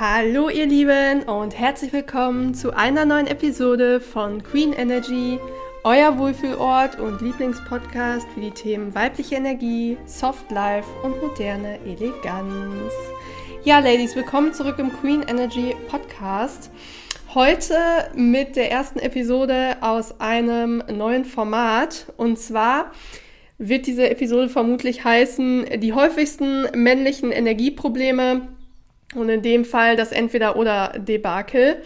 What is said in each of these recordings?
Hallo ihr Lieben und herzlich willkommen zu einer neuen Episode von Queen Energy, euer Wohlfühlort und Lieblingspodcast für die Themen weibliche Energie, Soft Life und moderne Eleganz. Ja, Ladies, willkommen zurück im Queen Energy Podcast. Heute mit der ersten Episode aus einem neuen Format und zwar wird diese Episode vermutlich heißen, die häufigsten männlichen Energieprobleme und in dem Fall das Entweder-Oder-Debakel.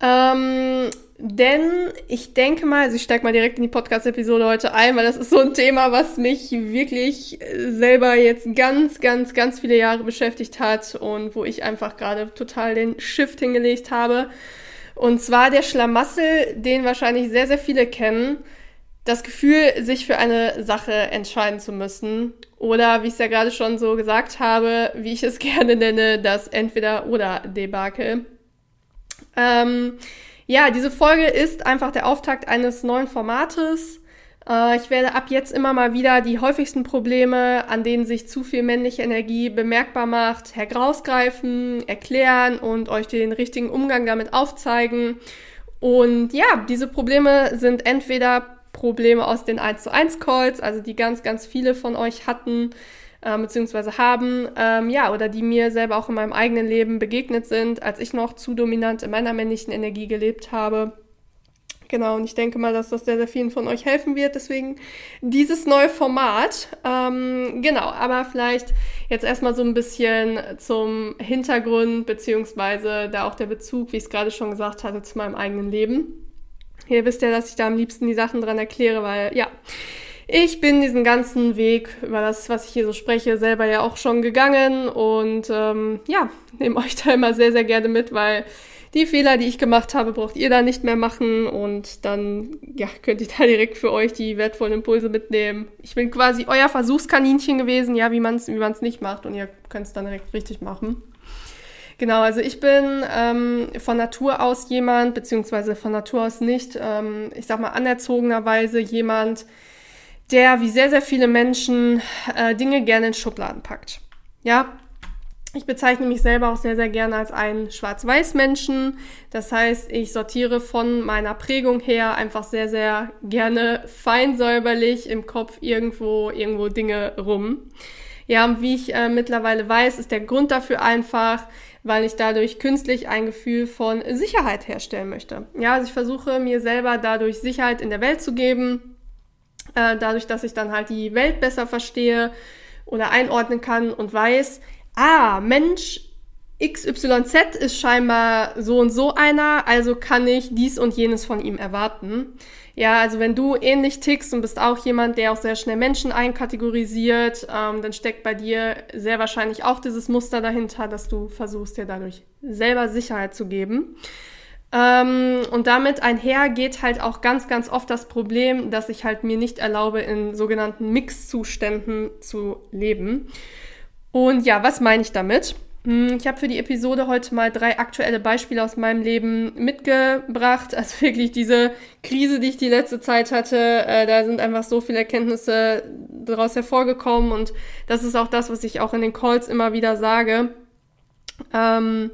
Ähm, denn ich denke mal, also ich steige mal direkt in die Podcast-Episode heute ein, weil das ist so ein Thema, was mich wirklich selber jetzt ganz, ganz, ganz viele Jahre beschäftigt hat und wo ich einfach gerade total den Shift hingelegt habe. Und zwar der Schlamassel, den wahrscheinlich sehr, sehr viele kennen das Gefühl, sich für eine Sache entscheiden zu müssen. Oder, wie ich es ja gerade schon so gesagt habe, wie ich es gerne nenne, das Entweder-Oder-Debakel. Ähm, ja, diese Folge ist einfach der Auftakt eines neuen Formates. Äh, ich werde ab jetzt immer mal wieder die häufigsten Probleme, an denen sich zu viel männliche Energie bemerkbar macht, herausgreifen, erklären und euch den richtigen Umgang damit aufzeigen. Und ja, diese Probleme sind entweder Probleme aus den 1 zu 1 Calls, also die ganz, ganz viele von euch hatten äh, bzw. haben, ähm, ja, oder die mir selber auch in meinem eigenen Leben begegnet sind, als ich noch zu dominant in meiner männlichen Energie gelebt habe. Genau, und ich denke mal, dass das sehr, sehr vielen von euch helfen wird. Deswegen dieses neue Format. Ähm, genau, aber vielleicht jetzt erstmal so ein bisschen zum Hintergrund, beziehungsweise da auch der Bezug, wie ich es gerade schon gesagt hatte, zu meinem eigenen Leben. Ihr wisst ja, dass ich da am liebsten die Sachen dran erkläre, weil ja, ich bin diesen ganzen Weg über das, was ich hier so spreche, selber ja auch schon gegangen und ähm, ja, nehme euch da immer sehr, sehr gerne mit, weil die Fehler, die ich gemacht habe, braucht ihr da nicht mehr machen und dann ja, könnt ihr da direkt für euch die wertvollen Impulse mitnehmen. Ich bin quasi euer Versuchskaninchen gewesen, ja, wie man es wie man's nicht macht und ihr könnt es dann direkt richtig machen. Genau, also ich bin ähm, von Natur aus jemand, beziehungsweise von Natur aus nicht, ähm, ich sag mal anerzogenerweise jemand, der wie sehr, sehr viele Menschen äh, Dinge gerne in Schubladen packt. Ja, ich bezeichne mich selber auch sehr, sehr gerne als einen Schwarz-Weiß-Menschen. Das heißt, ich sortiere von meiner Prägung her einfach sehr, sehr gerne feinsäuberlich im Kopf irgendwo, irgendwo Dinge rum. Ja, und wie ich äh, mittlerweile weiß, ist der Grund dafür einfach, weil ich dadurch künstlich ein Gefühl von Sicherheit herstellen möchte. Ja, also ich versuche mir selber dadurch Sicherheit in der Welt zu geben, äh, dadurch, dass ich dann halt die Welt besser verstehe oder einordnen kann und weiß, ah, Mensch, XYZ ist scheinbar so und so einer, also kann ich dies und jenes von ihm erwarten. Ja, also wenn du ähnlich tickst und bist auch jemand, der auch sehr schnell Menschen einkategorisiert, ähm, dann steckt bei dir sehr wahrscheinlich auch dieses Muster dahinter, dass du versuchst, dir dadurch selber Sicherheit zu geben. Ähm, und damit einher geht halt auch ganz, ganz oft das Problem, dass ich halt mir nicht erlaube, in sogenannten Mixzuständen zu leben. Und ja, was meine ich damit? Hm, ich habe für die Episode heute mal drei aktuelle Beispiele aus meinem Leben mitgebracht. Also wirklich diese Krise, die ich die letzte Zeit hatte, äh, da sind einfach so viele Erkenntnisse daraus hervorgekommen und das ist auch das, was ich auch in den Calls immer wieder sage. Ähm,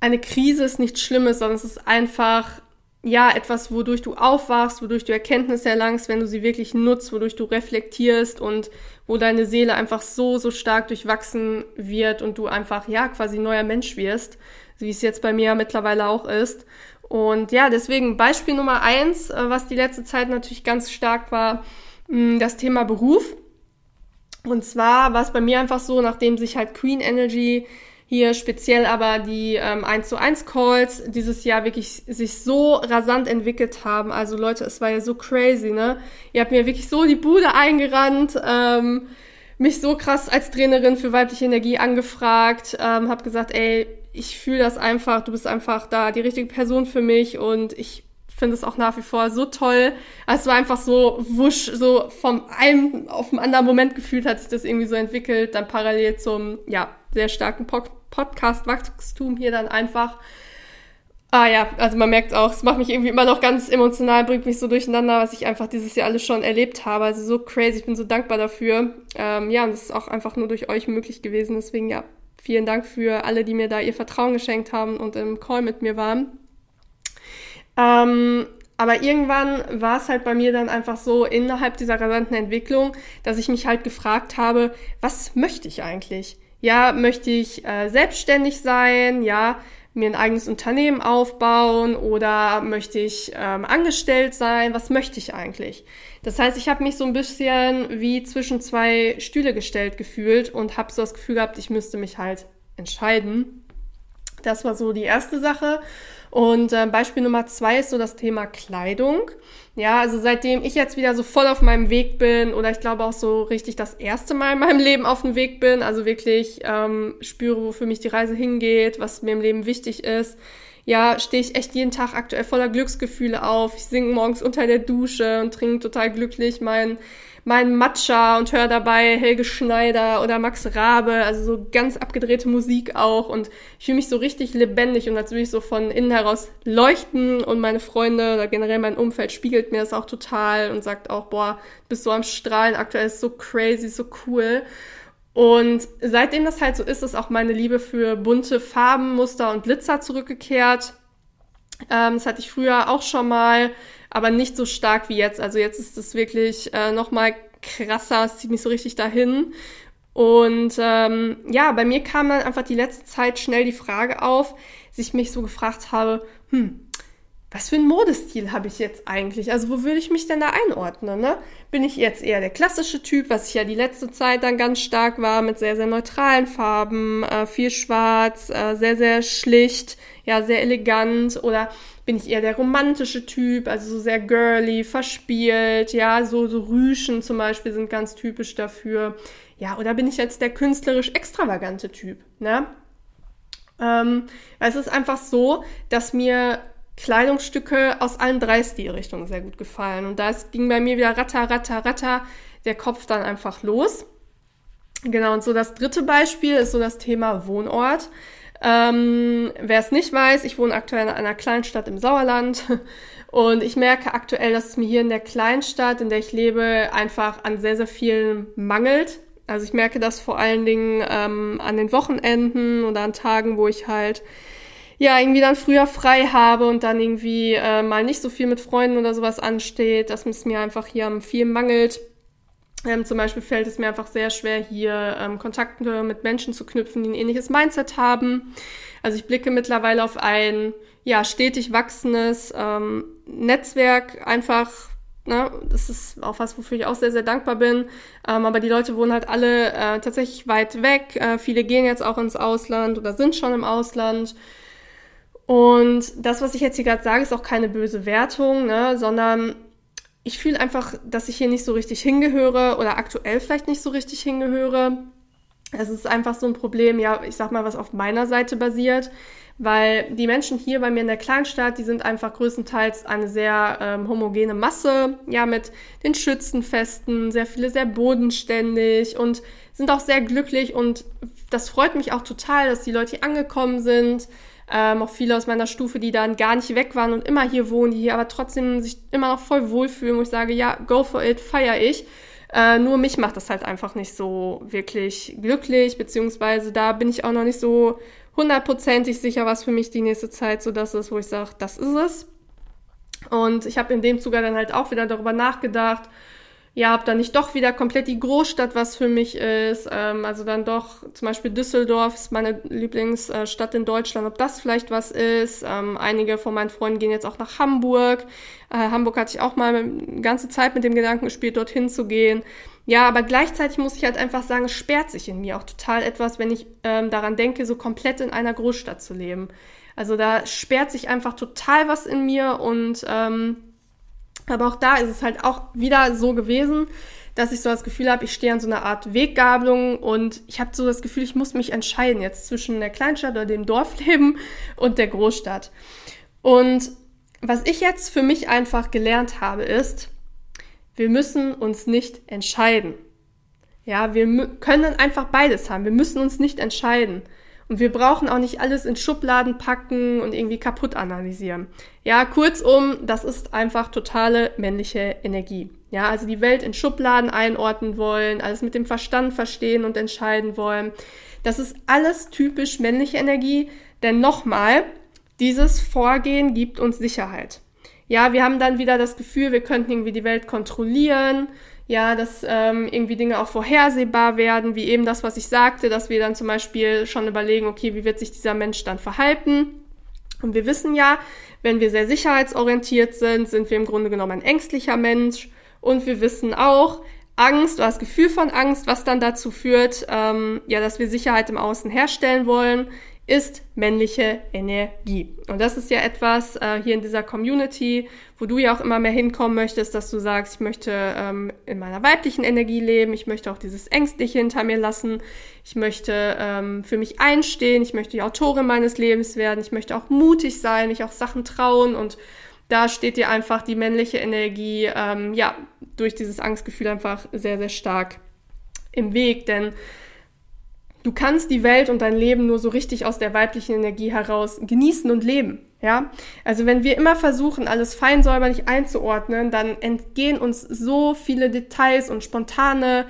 eine Krise ist nichts Schlimmes, sondern es ist einfach ja, etwas, wodurch du aufwachst, wodurch du Erkenntnisse erlangst, wenn du sie wirklich nutzt, wodurch du reflektierst und wo deine Seele einfach so, so stark durchwachsen wird und du einfach, ja, quasi neuer Mensch wirst, wie es jetzt bei mir mittlerweile auch ist. Und ja, deswegen Beispiel Nummer eins, äh, was die letzte Zeit natürlich ganz stark war, mm, das Thema Beruf. Und zwar war es bei mir einfach so, nachdem sich halt Queen Energy hier speziell aber die ähm, 1 zu 1 Calls dieses Jahr wirklich sich so rasant entwickelt haben. Also Leute, es war ja so crazy, ne? Ihr habt mir wirklich so die Bude eingerannt, ähm, mich so krass als Trainerin für weibliche Energie angefragt, ähm, hab gesagt, ey, ich fühle das einfach, du bist einfach da die richtige Person für mich und ich finde es auch nach wie vor so toll. Also es war einfach so wusch, so vom einen auf den anderen Moment gefühlt hat sich das irgendwie so entwickelt, dann parallel zum, ja, sehr starken Podcast-Wachstum hier dann einfach. Ah ja, also man merkt auch, es macht mich irgendwie immer noch ganz emotional, bringt mich so durcheinander, was ich einfach dieses Jahr alles schon erlebt habe. Also so crazy, ich bin so dankbar dafür. Ähm, ja, und das ist auch einfach nur durch euch möglich gewesen. Deswegen ja, Vielen Dank für alle, die mir da ihr Vertrauen geschenkt haben und im Call mit mir waren. Ähm, aber irgendwann war es halt bei mir dann einfach so innerhalb dieser rasanten Entwicklung, dass ich mich halt gefragt habe, was möchte ich eigentlich? Ja, möchte ich äh, selbstständig sein? Ja, mir ein eigenes Unternehmen aufbauen oder möchte ich ähm, angestellt sein? Was möchte ich eigentlich? Das heißt, ich habe mich so ein bisschen wie zwischen zwei Stühle gestellt gefühlt und habe so das Gefühl gehabt, ich müsste mich halt entscheiden. Das war so die erste Sache. Und äh, Beispiel Nummer zwei ist so das Thema Kleidung. Ja, also seitdem ich jetzt wieder so voll auf meinem Weg bin oder ich glaube auch so richtig das erste Mal in meinem Leben auf dem Weg bin, also wirklich ähm, spüre, wo für mich die Reise hingeht, was mir im Leben wichtig ist, ja, stehe ich echt jeden Tag aktuell voller Glücksgefühle auf. Ich singe morgens unter der Dusche und trinke total glücklich mein mein Matcha und höre dabei Helge Schneider oder Max Rabe, also so ganz abgedrehte Musik auch und ich fühle mich so richtig lebendig und als würde ich so von innen heraus leuchten und meine Freunde oder generell mein Umfeld spiegelt mir das auch total und sagt auch, boah, bist so am Strahlen, aktuell ist so crazy, so cool. Und seitdem das halt so ist, ist auch meine Liebe für bunte Farben, Muster und Blitzer zurückgekehrt. Ähm, das hatte ich früher auch schon mal aber nicht so stark wie jetzt. Also jetzt ist es wirklich äh, noch mal krasser, es zieht mich so richtig dahin. Und ähm, ja, bei mir kam dann einfach die letzte Zeit schnell die Frage auf, dass ich mich so gefragt habe, hm, was für ein Modestil habe ich jetzt eigentlich? Also wo würde ich mich denn da einordnen? Ne? Bin ich jetzt eher der klassische Typ, was ich ja die letzte Zeit dann ganz stark war, mit sehr, sehr neutralen Farben, äh, viel schwarz, äh, sehr, sehr schlicht, ja, sehr elegant oder bin ich eher der romantische Typ, also so sehr girly, verspielt, ja, so, so Rüschen zum Beispiel sind ganz typisch dafür. Ja, oder bin ich jetzt der künstlerisch extravagante Typ, ne? Ähm, es ist einfach so, dass mir Kleidungsstücke aus allen drei Stilrichtungen sehr gut gefallen. Und da ging bei mir wieder ratter, ratter, ratter der Kopf dann einfach los. Genau, und so das dritte Beispiel ist so das Thema Wohnort. Ähm, Wer es nicht weiß, ich wohne aktuell in einer Kleinstadt im Sauerland und ich merke aktuell, dass es mir hier in der Kleinstadt, in der ich lebe, einfach an sehr, sehr viel mangelt. Also ich merke das vor allen Dingen ähm, an den Wochenenden oder an Tagen, wo ich halt ja irgendwie dann früher frei habe und dann irgendwie äh, mal nicht so viel mit Freunden oder sowas ansteht, dass es mir einfach hier am viel mangelt. Ähm, zum Beispiel fällt es mir einfach sehr schwer, hier ähm, Kontakte mit Menschen zu knüpfen, die ein ähnliches Mindset haben. Also ich blicke mittlerweile auf ein ja stetig wachsendes ähm, Netzwerk einfach. Ne, das ist auch was, wofür ich auch sehr, sehr dankbar bin. Ähm, aber die Leute wohnen halt alle äh, tatsächlich weit weg. Äh, viele gehen jetzt auch ins Ausland oder sind schon im Ausland. Und das, was ich jetzt hier gerade sage, ist auch keine böse Wertung, ne, sondern ich fühle einfach, dass ich hier nicht so richtig hingehöre oder aktuell vielleicht nicht so richtig hingehöre. Es ist einfach so ein Problem, ja, ich sag mal, was auf meiner Seite basiert, weil die Menschen hier bei mir in der Kleinstadt, die sind einfach größtenteils eine sehr ähm, homogene Masse, ja, mit den Schützenfesten, sehr viele sehr bodenständig und sind auch sehr glücklich und das freut mich auch total, dass die Leute hier angekommen sind ähm, auch viele aus meiner Stufe, die dann gar nicht weg waren und immer hier wohnen, die hier aber trotzdem sich immer noch voll wohlfühlen, wo ich sage, ja, go for it, feier ich. Äh, nur mich macht das halt einfach nicht so wirklich glücklich, beziehungsweise da bin ich auch noch nicht so hundertprozentig sicher, was für mich die nächste Zeit so das ist, wo ich sage, das ist es. Und ich habe in dem Zuge dann halt auch wieder darüber nachgedacht, ja, ob dann nicht doch wieder komplett die Großstadt was für mich ist. Ähm, also dann doch zum Beispiel Düsseldorf ist meine Lieblingsstadt in Deutschland, ob das vielleicht was ist. Ähm, einige von meinen Freunden gehen jetzt auch nach Hamburg. Äh, Hamburg hatte ich auch mal eine ganze Zeit mit dem Gedanken gespielt, dorthin zu gehen. Ja, aber gleichzeitig muss ich halt einfach sagen, es sperrt sich in mir auch total etwas, wenn ich ähm, daran denke, so komplett in einer Großstadt zu leben. Also da sperrt sich einfach total was in mir und ähm, aber auch da ist es halt auch wieder so gewesen, dass ich so das Gefühl habe, ich stehe an so einer Art Weggabelung und ich habe so das Gefühl, ich muss mich entscheiden jetzt zwischen der Kleinstadt oder dem Dorfleben und der Großstadt. Und was ich jetzt für mich einfach gelernt habe, ist, wir müssen uns nicht entscheiden. Ja, wir können einfach beides haben. Wir müssen uns nicht entscheiden. Und wir brauchen auch nicht alles in Schubladen packen und irgendwie kaputt analysieren. Ja, kurzum, das ist einfach totale männliche Energie. Ja, also die Welt in Schubladen einordnen wollen, alles mit dem Verstand verstehen und entscheiden wollen. Das ist alles typisch männliche Energie, denn nochmal, dieses Vorgehen gibt uns Sicherheit. Ja, wir haben dann wieder das Gefühl, wir könnten irgendwie die Welt kontrollieren, ja, dass ähm, irgendwie Dinge auch vorhersehbar werden, wie eben das, was ich sagte, dass wir dann zum Beispiel schon überlegen, okay, wie wird sich dieser Mensch dann verhalten? Und wir wissen ja, wenn wir sehr sicherheitsorientiert sind, sind wir im Grunde genommen ein ängstlicher Mensch. Und wir wissen auch, Angst oder das Gefühl von Angst, was dann dazu führt, ähm, ja, dass wir Sicherheit im Außen herstellen wollen, ist männliche Energie. Und das ist ja etwas äh, hier in dieser Community, wo du ja auch immer mehr hinkommen möchtest, dass du sagst, ich möchte ähm, in meiner weiblichen Energie leben, ich möchte auch dieses Ängstliche hinter mir lassen, ich möchte ähm, für mich einstehen, ich möchte die Autorin meines Lebens werden, ich möchte auch mutig sein, mich auch Sachen trauen und da steht dir einfach die männliche Energie, ähm, ja, durch dieses Angstgefühl einfach sehr, sehr stark im Weg, denn Du kannst die Welt und dein Leben nur so richtig aus der weiblichen Energie heraus genießen und leben. Ja, also wenn wir immer versuchen, alles fein säuberlich einzuordnen, dann entgehen uns so viele Details und spontane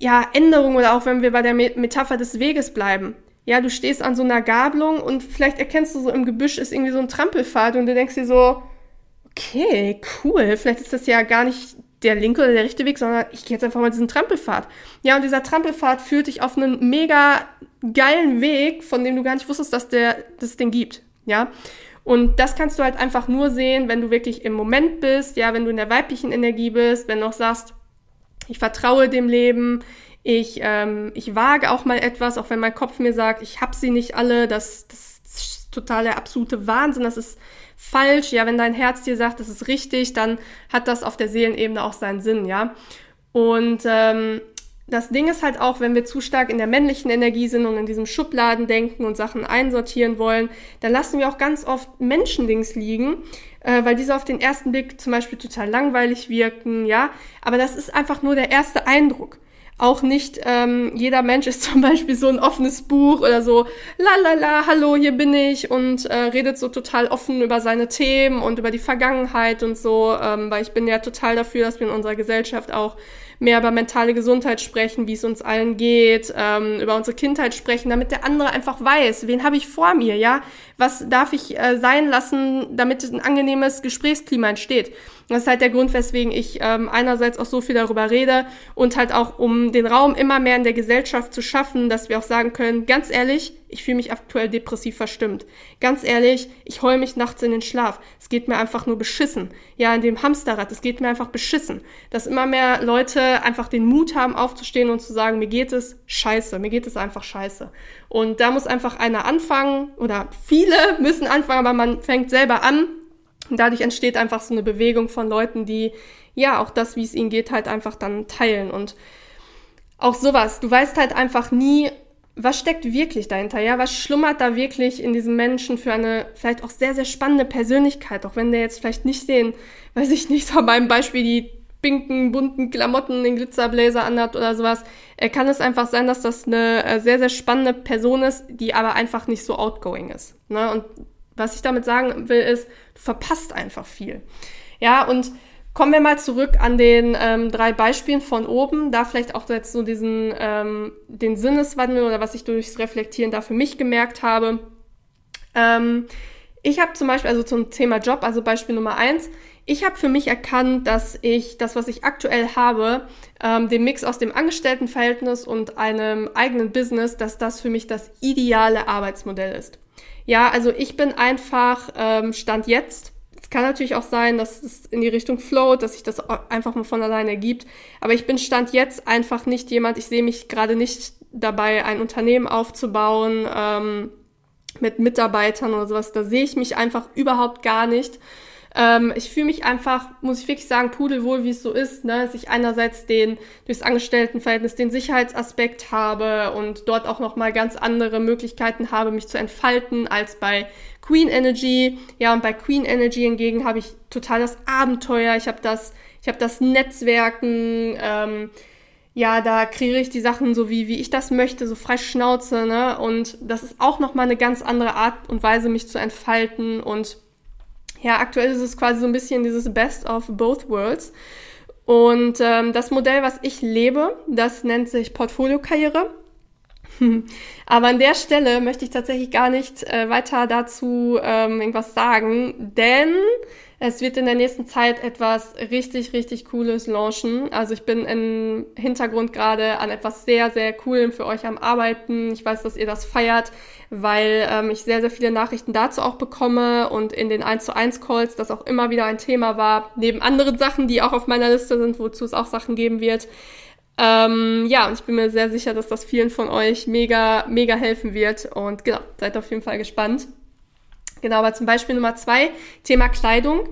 ja, Änderungen oder auch wenn wir bei der Metapher des Weges bleiben. Ja, du stehst an so einer Gabelung und vielleicht erkennst du so im Gebüsch ist irgendwie so ein Trampelpfad und du denkst dir so, okay, cool, vielleicht ist das ja gar nicht der linke oder der rechte Weg, sondern ich gehe jetzt einfach mal diesen Trampelpfad. Ja, und dieser Trampelpfad führt dich auf einen mega geilen Weg, von dem du gar nicht wusstest, dass der, es den gibt. Ja. Und das kannst du halt einfach nur sehen, wenn du wirklich im Moment bist, ja, wenn du in der weiblichen Energie bist, wenn du auch sagst, ich vertraue dem Leben, ich, ähm, ich wage auch mal etwas, auch wenn mein Kopf mir sagt, ich hab sie nicht alle, das, das ist total der absolute Wahnsinn, das ist falsch. Ja, wenn dein Herz dir sagt, das ist richtig, dann hat das auf der Seelenebene auch seinen Sinn, ja. Und ähm, das Ding ist halt auch, wenn wir zu stark in der männlichen Energie sind und in diesem Schubladen denken und Sachen einsortieren wollen, dann lassen wir auch ganz oft Menschendings liegen, äh, weil diese auf den ersten Blick zum Beispiel total langweilig wirken, ja. Aber das ist einfach nur der erste Eindruck auch nicht ähm, jeder Mensch ist zum Beispiel so ein offenes Buch oder so, la la la, hallo, hier bin ich und äh, redet so total offen über seine Themen und über die Vergangenheit und so, ähm, weil ich bin ja total dafür, dass wir in unserer Gesellschaft auch mehr über mentale Gesundheit sprechen, wie es uns allen geht, ähm, über unsere Kindheit sprechen, damit der andere einfach weiß, wen habe ich vor mir, ja? Was darf ich äh, sein lassen, damit ein angenehmes Gesprächsklima entsteht? Das ist halt der Grund, weswegen ich ähm, einerseits auch so viel darüber rede und halt auch, um den Raum immer mehr in der Gesellschaft zu schaffen, dass wir auch sagen können, ganz ehrlich, ich fühle mich aktuell depressiv verstimmt. Ganz ehrlich, ich heule mich nachts in den Schlaf. Es geht mir einfach nur beschissen. Ja, in dem Hamsterrad, es geht mir einfach beschissen. Dass immer mehr Leute einfach den Mut haben, aufzustehen und zu sagen, mir geht es scheiße, mir geht es einfach scheiße. Und da muss einfach einer anfangen oder viele müssen anfangen, aber man fängt selber an und dadurch entsteht einfach so eine Bewegung von Leuten, die ja auch das, wie es ihnen geht, halt einfach dann teilen. Und auch sowas. Du weißt halt einfach nie, was steckt wirklich dahinter, ja? Was schlummert da wirklich in diesem Menschen für eine vielleicht auch sehr, sehr spannende Persönlichkeit, auch wenn der jetzt vielleicht nicht den, weiß ich nicht, so beim Beispiel die pinken, bunten Klamotten, den Glitzerbläser anhat oder sowas, äh, kann es einfach sein, dass das eine äh, sehr, sehr spannende Person ist, die aber einfach nicht so outgoing ist. Ne? Und was ich damit sagen will, ist, du verpasst einfach viel. Ja, und kommen wir mal zurück an den ähm, drei Beispielen von oben. Da vielleicht auch jetzt so diesen, ähm, den Sinneswandel oder was ich durchs Reflektieren da für mich gemerkt habe. Ähm, ich habe zum Beispiel, also zum Thema Job, also Beispiel Nummer eins, ich habe für mich erkannt, dass ich das, was ich aktuell habe, ähm, den Mix aus dem Angestelltenverhältnis und einem eigenen Business, dass das für mich das ideale Arbeitsmodell ist. Ja, also ich bin einfach ähm, Stand jetzt. Es kann natürlich auch sein, dass es in die Richtung float, dass sich das einfach mal von alleine ergibt. Aber ich bin Stand jetzt einfach nicht jemand, ich sehe mich gerade nicht dabei, ein Unternehmen aufzubauen ähm, mit Mitarbeitern oder sowas. Da sehe ich mich einfach überhaupt gar nicht. Ähm, ich fühle mich einfach, muss ich wirklich sagen, pudelwohl, wie es so ist, ne? dass ich einerseits den durchs Angestelltenverhältnis den Sicherheitsaspekt habe und dort auch noch mal ganz andere Möglichkeiten habe, mich zu entfalten als bei Queen Energy. Ja, und bei Queen Energy hingegen habe ich total das Abenteuer. Ich habe das, ich habe das Netzwerken. Ähm, ja, da kriege ich die Sachen so wie, wie ich das möchte, so frei Schnauze, ne? Und das ist auch nochmal eine ganz andere Art und Weise, mich zu entfalten und ja, aktuell ist es quasi so ein bisschen dieses Best of both worlds. Und ähm, das Modell, was ich lebe, das nennt sich Portfolio-Karriere. Aber an der Stelle möchte ich tatsächlich gar nicht äh, weiter dazu ähm, irgendwas sagen, denn es wird in der nächsten Zeit etwas richtig, richtig Cooles launchen. Also ich bin im Hintergrund gerade an etwas sehr, sehr Coolem für euch am Arbeiten. Ich weiß, dass ihr das feiert, weil ähm, ich sehr, sehr viele Nachrichten dazu auch bekomme und in den 1 zu 1 Calls das auch immer wieder ein Thema war, neben anderen Sachen, die auch auf meiner Liste sind, wozu es auch Sachen geben wird. Ähm, ja, und ich bin mir sehr sicher, dass das vielen von euch mega, mega helfen wird. Und genau, seid auf jeden Fall gespannt. Genau, aber zum Beispiel Nummer zwei, Thema Kleidung.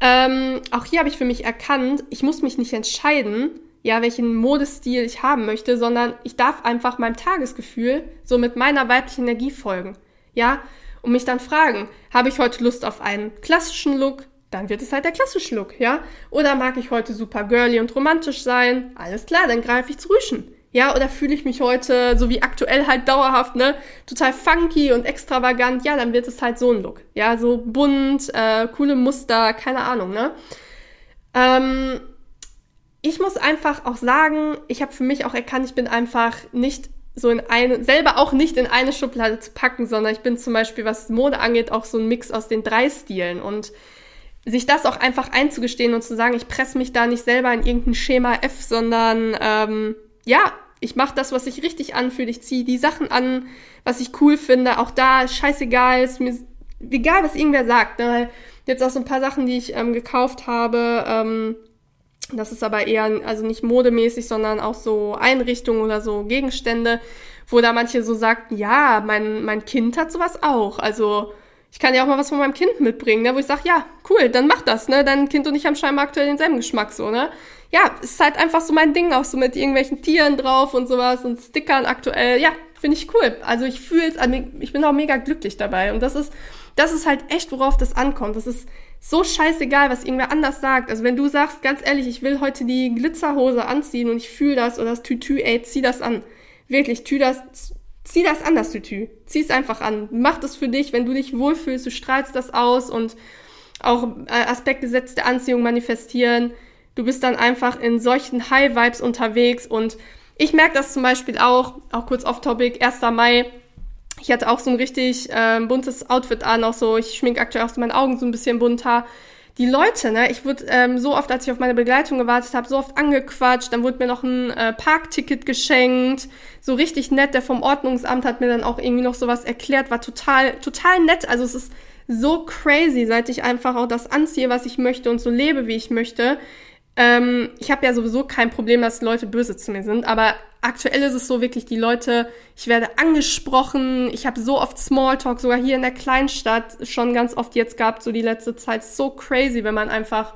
Ähm, auch hier habe ich für mich erkannt, ich muss mich nicht entscheiden, ja, welchen Modestil ich haben möchte, sondern ich darf einfach meinem Tagesgefühl so mit meiner weiblichen Energie folgen. Ja, und mich dann fragen, habe ich heute Lust auf einen klassischen Look? dann wird es halt der klassische Look, ja? Oder mag ich heute super girly und romantisch sein? Alles klar, dann greife ich zu Rüschen. Ja, oder fühle ich mich heute, so wie aktuell halt dauerhaft, ne, total funky und extravagant, ja, dann wird es halt so ein Look. Ja, so bunt, äh, coole Muster, keine Ahnung, ne? Ähm, ich muss einfach auch sagen, ich habe für mich auch erkannt, ich bin einfach nicht so in eine, selber auch nicht in eine Schublade zu packen, sondern ich bin zum Beispiel, was Mode angeht, auch so ein Mix aus den drei Stilen und sich das auch einfach einzugestehen und zu sagen, ich presse mich da nicht selber in irgendein Schema F, sondern ähm, ja, ich mache das, was sich richtig anfühlt. Ich ziehe die Sachen an, was ich cool finde. Auch da scheißegal, ist mir egal, was irgendwer sagt. Ne? Jetzt auch so ein paar Sachen, die ich ähm, gekauft habe. Ähm, das ist aber eher, also nicht modemäßig, sondern auch so Einrichtungen oder so Gegenstände, wo da manche so sagten, ja, mein, mein Kind hat sowas auch. Also ich kann ja auch mal was von meinem Kind mitbringen, ne, wo ich sage, ja, cool, dann mach das, ne? Dein Kind und ich haben scheinbar aktuell denselben Geschmack, so, ne? Ja, ist halt einfach so mein Ding, auch so mit irgendwelchen Tieren drauf und sowas und Stickern aktuell. Ja, finde ich cool. Also ich fühle es, ich bin auch mega glücklich dabei. Und das ist, das ist halt echt, worauf das ankommt. Das ist so scheißegal, was irgendwer anders sagt. Also wenn du sagst, ganz ehrlich, ich will heute die Glitzerhose anziehen und ich fühle das oder das Tütü, ey, zieh das an. Wirklich, tü das, zieh das an, das Tütü. Zieh es einfach an. Mach das für dich, wenn du dich wohlfühlst, du strahlst das aus und auch äh, Aspekte setzt der Anziehung manifestieren. Du bist dann einfach in solchen High-Vibes unterwegs und ich merke das zum Beispiel auch, auch kurz off-topic, 1. Mai. Ich hatte auch so ein richtig äh, buntes Outfit an, auch so, ich schmink aktuell auch so meine Augen so ein bisschen bunter. Die Leute, ne, ich wurde ähm, so oft, als ich auf meine Begleitung gewartet habe, so oft angequatscht, dann wurde mir noch ein äh, Parkticket geschenkt, so richtig nett, der vom Ordnungsamt hat mir dann auch irgendwie noch sowas erklärt, war total, total nett, also es ist so crazy, seit ich einfach auch das anziehe, was ich möchte und so lebe, wie ich möchte. Ähm, ich habe ja sowieso kein Problem, dass Leute böse zu mir sind, aber aktuell ist es so wirklich, die Leute, ich werde angesprochen, ich habe so oft Smalltalk, sogar hier in der Kleinstadt schon ganz oft jetzt gehabt, so die letzte Zeit. So crazy, wenn man einfach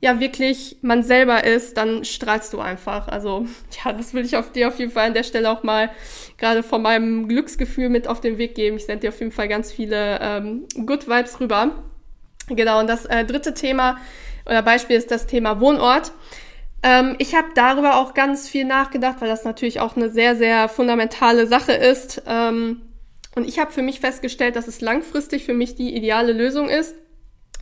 ja wirklich man selber ist, dann strahlst du einfach. Also ja, das will ich auf dir auf jeden Fall an der Stelle auch mal gerade von meinem Glücksgefühl mit auf den Weg geben. Ich sende dir auf jeden Fall ganz viele ähm, Good Vibes rüber. Genau, und das äh, dritte Thema oder Beispiel ist das Thema Wohnort. Ähm, ich habe darüber auch ganz viel nachgedacht, weil das natürlich auch eine sehr, sehr fundamentale Sache ist. Ähm, und ich habe für mich festgestellt, dass es langfristig für mich die ideale Lösung ist,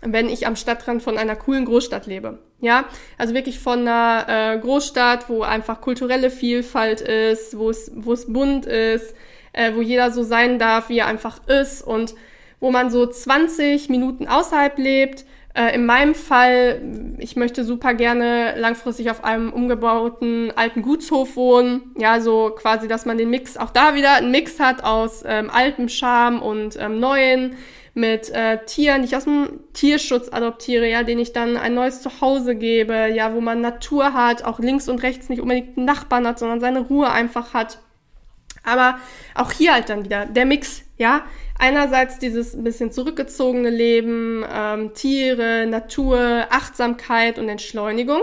wenn ich am Stadtrand von einer coolen Großstadt lebe. Ja, also wirklich von einer äh, Großstadt, wo einfach kulturelle Vielfalt ist, wo es, wo es bunt ist, äh, wo jeder so sein darf, wie er einfach ist und wo man so 20 Minuten außerhalb lebt, äh, in meinem Fall, ich möchte super gerne langfristig auf einem umgebauten alten Gutshof wohnen. Ja, so quasi, dass man den Mix, auch da wieder einen Mix hat aus ähm, altem Charme und ähm, neuen mit äh, Tieren, die ich aus dem Tierschutz adoptiere, ja, den ich dann ein neues Zuhause gebe, ja, wo man Natur hat, auch links und rechts nicht unbedingt einen Nachbarn hat, sondern seine Ruhe einfach hat. Aber auch hier halt dann wieder der Mix, ja. Einerseits dieses ein bisschen zurückgezogene Leben, ähm, Tiere, Natur, Achtsamkeit und Entschleunigung.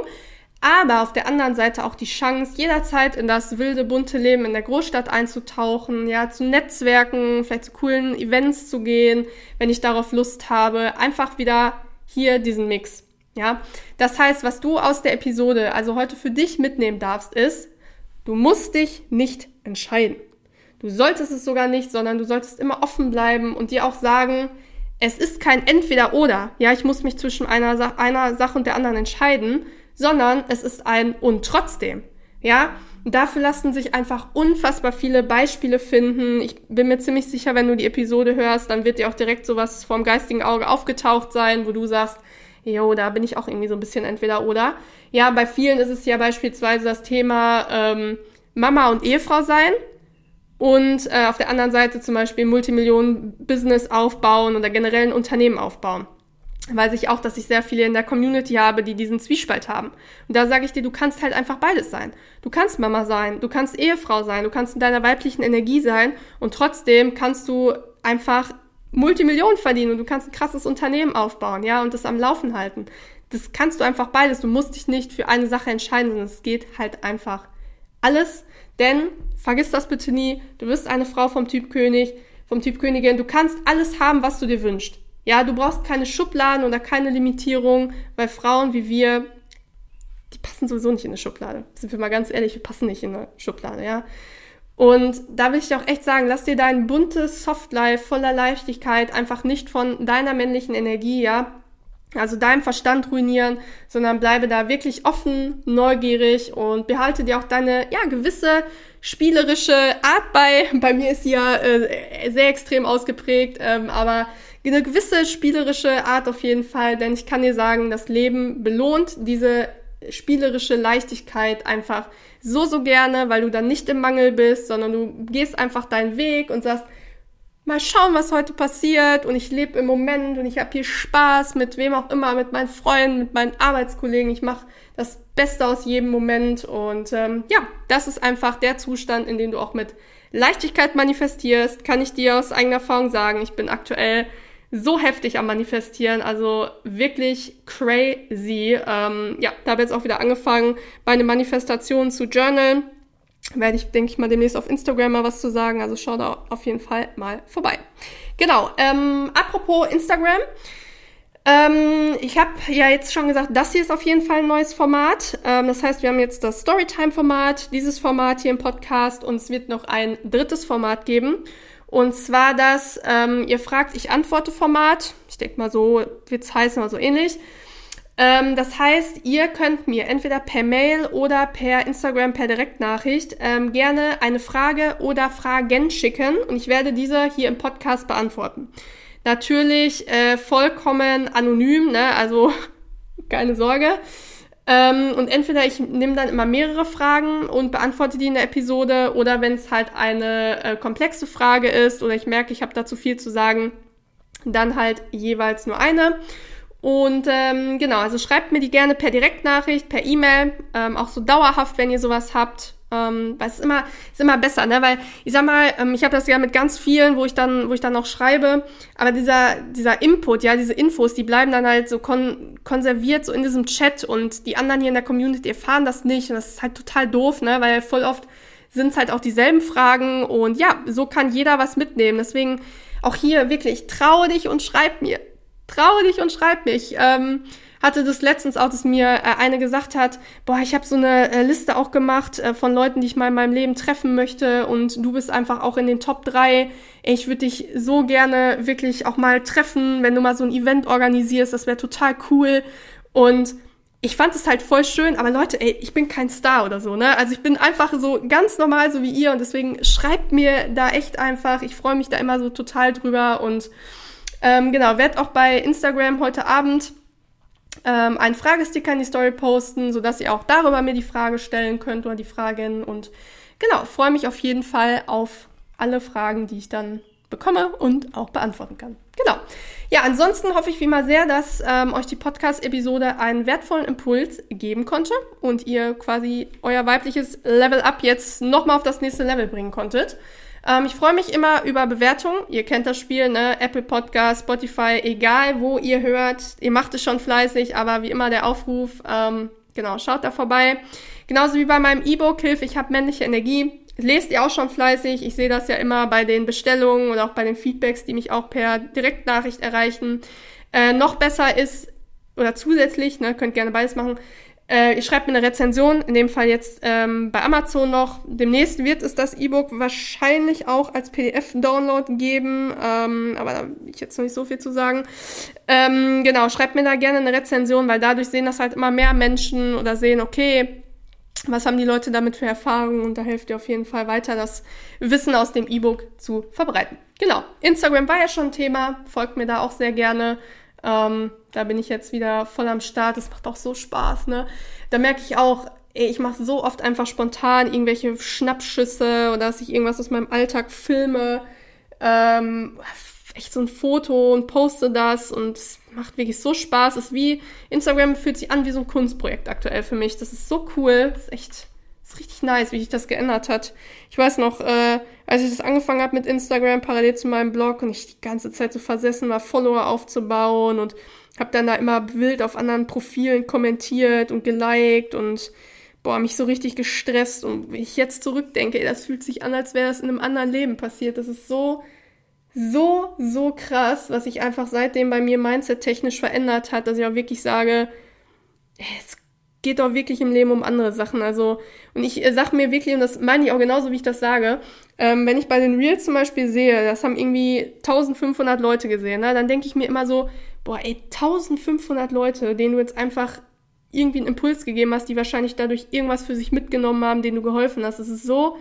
Aber auf der anderen Seite auch die Chance, jederzeit in das wilde, bunte Leben in der Großstadt einzutauchen, ja, zu Netzwerken, vielleicht zu coolen Events zu gehen, wenn ich darauf Lust habe. Einfach wieder hier diesen Mix. Ja, das heißt, was du aus der Episode also heute für dich mitnehmen darfst, ist, du musst dich nicht entscheiden. Du solltest es sogar nicht, sondern du solltest immer offen bleiben und dir auch sagen, es ist kein Entweder-Oder. Ja, ich muss mich zwischen einer, Sa einer Sache und der anderen entscheiden, sondern es ist ein und trotzdem. Ja, dafür lassen sich einfach unfassbar viele Beispiele finden. Ich bin mir ziemlich sicher, wenn du die Episode hörst, dann wird dir auch direkt sowas vorm geistigen Auge aufgetaucht sein, wo du sagst, jo, da bin ich auch irgendwie so ein bisschen entweder oder. Ja, bei vielen ist es ja beispielsweise das Thema ähm, Mama und Ehefrau sein und äh, auf der anderen Seite zum Beispiel Multimillionen-Business aufbauen oder generell ein Unternehmen aufbauen. Weiß ich auch, dass ich sehr viele in der Community habe, die diesen Zwiespalt haben. Und da sage ich dir, du kannst halt einfach beides sein. Du kannst Mama sein, du kannst Ehefrau sein, du kannst in deiner weiblichen Energie sein und trotzdem kannst du einfach Multimillionen verdienen und du kannst ein krasses Unternehmen aufbauen, ja, und das am Laufen halten. Das kannst du einfach beides. Du musst dich nicht für eine Sache entscheiden, sondern es geht halt einfach alles. Denn, vergiss das bitte nie, du bist eine Frau vom Typ König, vom Typ Königin. Du kannst alles haben, was du dir wünschst. Ja, du brauchst keine Schubladen oder keine Limitierung, weil Frauen wie wir, die passen sowieso nicht in eine Schublade. Sind wir mal ganz ehrlich, wir passen nicht in eine Schublade, ja. Und da will ich dir auch echt sagen, lass dir dein buntes Softlife voller Leichtigkeit einfach nicht von deiner männlichen Energie, ja, also deinem Verstand ruinieren, sondern bleibe da wirklich offen, neugierig und behalte dir auch deine, ja, gewisse spielerische Art bei. Bei mir ist sie ja äh, sehr extrem ausgeprägt, ähm, aber eine gewisse spielerische Art auf jeden Fall, denn ich kann dir sagen, das Leben belohnt diese spielerische Leichtigkeit einfach so, so gerne, weil du dann nicht im Mangel bist, sondern du gehst einfach deinen Weg und sagst, mal schauen, was heute passiert und ich lebe im Moment und ich habe hier Spaß mit wem auch immer, mit meinen Freunden, mit meinen Arbeitskollegen. Ich mache das Beste aus jedem Moment und ähm, ja, das ist einfach der Zustand, in dem du auch mit Leichtigkeit manifestierst. Kann ich dir aus eigener Erfahrung sagen. Ich bin aktuell so heftig am Manifestieren, also wirklich crazy. Ähm, ja, da habe jetzt auch wieder angefangen, meine Manifestationen zu journalen. Werde ich, denke ich mal, demnächst auf Instagram mal was zu sagen. Also schau da auf jeden Fall mal vorbei. Genau, ähm, apropos Instagram. Ähm, ich habe ja jetzt schon gesagt, das hier ist auf jeden Fall ein neues Format. Ähm, das heißt, wir haben jetzt das Storytime-Format, dieses Format hier im Podcast und es wird noch ein drittes Format geben. Und zwar das, ähm, ihr fragt, ich antworte Format. Ich denke mal, so wird es heißen oder so ähnlich. Ähm, das heißt, ihr könnt mir entweder per Mail oder per Instagram, per Direktnachricht ähm, gerne eine Frage oder Fragen schicken und ich werde diese hier im Podcast beantworten. Natürlich äh, vollkommen anonym, ne? also keine Sorge. Ähm, und entweder ich nehme dann immer mehrere Fragen und beantworte die in der Episode oder wenn es halt eine äh, komplexe Frage ist oder ich merke, ich habe dazu viel zu sagen, dann halt jeweils nur eine. Und ähm, genau, also schreibt mir die gerne per Direktnachricht, per E-Mail, ähm, auch so dauerhaft, wenn ihr sowas habt. Ähm, weil es ist immer, ist immer besser, ne? Weil ich sag mal, ähm, ich habe das ja mit ganz vielen, wo ich dann, wo ich dann noch schreibe, aber dieser, dieser Input, ja, diese Infos, die bleiben dann halt so kon konserviert so in diesem Chat und die anderen hier in der Community erfahren das nicht und das ist halt total doof, ne? Weil voll oft sind es halt auch dieselben Fragen und ja, so kann jeder was mitnehmen. Deswegen auch hier wirklich, traue dich und schreib mir. Traue dich und schreib mir. Ich, ähm, hatte das letztens auch, dass mir äh, eine gesagt hat, boah, ich habe so eine äh, Liste auch gemacht äh, von Leuten, die ich mal in meinem Leben treffen möchte und du bist einfach auch in den Top 3. Ich würde dich so gerne wirklich auch mal treffen, wenn du mal so ein Event organisierst, das wäre total cool. Und ich fand es halt voll schön, aber Leute, ey, ich bin kein Star oder so, ne? Also ich bin einfach so ganz normal, so wie ihr und deswegen schreibt mir da echt einfach. Ich freue mich da immer so total drüber und ähm, genau, werd auch bei Instagram heute Abend ähm, einen Fragesticker in die Story posten, sodass ihr auch darüber mir die Frage stellen könnt oder die Fragen. Und genau, freue mich auf jeden Fall auf alle Fragen, die ich dann bekomme und auch beantworten kann. Genau. Ja, ansonsten hoffe ich wie immer sehr, dass ähm, euch die Podcast-Episode einen wertvollen Impuls geben konnte und ihr quasi euer weibliches Level-Up jetzt nochmal auf das nächste Level bringen konntet. Ähm, ich freue mich immer über Bewertungen. Ihr kennt das Spiel, ne? Apple Podcast, Spotify, egal wo ihr hört. Ihr macht es schon fleißig, aber wie immer der Aufruf, ähm, genau, schaut da vorbei. Genauso wie bei meinem E-Book Hilfe, ich habe männliche Energie. Lest ihr auch schon fleißig. Ich sehe das ja immer bei den Bestellungen oder auch bei den Feedbacks, die mich auch per Direktnachricht erreichen. Äh, noch besser ist, oder zusätzlich, ne, könnt gerne beides machen, äh, ihr schreibt mir eine Rezension, in dem Fall jetzt ähm, bei Amazon noch. Demnächst wird es das E-Book wahrscheinlich auch als PDF-Download geben, ähm, aber da will ich jetzt noch nicht so viel zu sagen. Ähm, genau, schreibt mir da gerne eine Rezension, weil dadurch sehen das halt immer mehr Menschen oder sehen, okay, was haben die Leute damit für Erfahrungen und da hilft ihr auf jeden Fall weiter, das Wissen aus dem E-Book zu verbreiten. Genau, Instagram war ja schon Thema, folgt mir da auch sehr gerne. Ähm, da bin ich jetzt wieder voll am Start, das macht auch so Spaß, ne? Da merke ich auch, ey, ich mache so oft einfach spontan irgendwelche Schnappschüsse oder dass ich irgendwas aus meinem Alltag filme, ähm, echt so ein Foto und poste das und es macht wirklich so Spaß. Es ist wie, Instagram fühlt sich an wie so ein Kunstprojekt aktuell für mich. Das ist so cool. Das ist echt, das ist richtig nice, wie sich das geändert hat. Ich weiß noch, äh, als ich das angefangen habe mit Instagram, parallel zu meinem Blog und ich die ganze Zeit so versessen war, Follower aufzubauen und habe dann da immer wild auf anderen Profilen kommentiert und geliked und boah, mich so richtig gestresst. Und wenn ich jetzt zurückdenke, ey, das fühlt sich an, als wäre es in einem anderen Leben passiert. Das ist so so, so krass, was sich einfach seitdem bei mir mindset-technisch verändert hat, dass ich auch wirklich sage, es geht doch wirklich im Leben um andere Sachen. Also, und ich äh, sag mir wirklich, und das meine ich auch genauso, wie ich das sage, ähm, wenn ich bei den Reels zum Beispiel sehe, das haben irgendwie 1500 Leute gesehen, ne, dann denke ich mir immer so, boah, ey, 1500 Leute, denen du jetzt einfach irgendwie einen Impuls gegeben hast, die wahrscheinlich dadurch irgendwas für sich mitgenommen haben, denen du geholfen hast. Das ist so,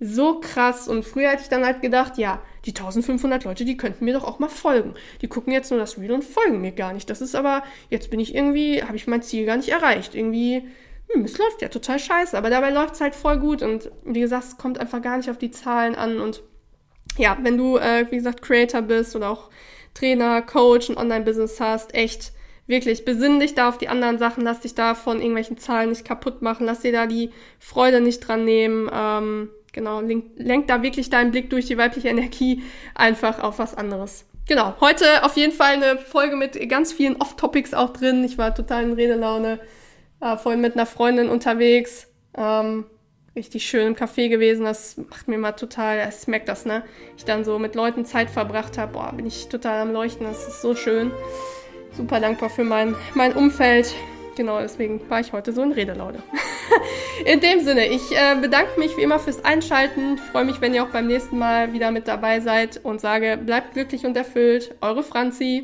so krass. Und früher hätte ich dann halt gedacht, ja, die 1500 Leute, die könnten mir doch auch mal folgen. Die gucken jetzt nur das Reel und folgen mir gar nicht. Das ist aber, jetzt bin ich irgendwie, habe ich mein Ziel gar nicht erreicht. Irgendwie, hm, es läuft ja total scheiße. Aber dabei läuft es halt voll gut. Und wie gesagt, es kommt einfach gar nicht auf die Zahlen an. Und ja, wenn du, äh, wie gesagt, Creator bist oder auch Trainer, Coach, ein Online-Business hast, echt, wirklich, besinn dich da auf die anderen Sachen, lass dich da von irgendwelchen Zahlen nicht kaputt machen, lass dir da die Freude nicht dran nehmen. Ähm, Genau, lenk, lenk da wirklich deinen Blick durch die weibliche Energie einfach auf was anderes. Genau, heute auf jeden Fall eine Folge mit ganz vielen Off-Topics auch drin. Ich war total in Redelaune, äh, vorhin mit einer Freundin unterwegs. Ähm, richtig schön im Café gewesen. Das macht mir mal total, ich merke das, ne? Ich dann so mit Leuten Zeit verbracht habe. Boah, bin ich total am Leuchten. Das ist so schön. Super dankbar für mein, mein Umfeld. Genau, deswegen war ich heute so in Redelaune. in dem Sinne, ich äh, bedanke mich wie immer fürs Einschalten. Freue mich, wenn ihr auch beim nächsten Mal wieder mit dabei seid und sage, bleibt glücklich und erfüllt. Eure Franzi.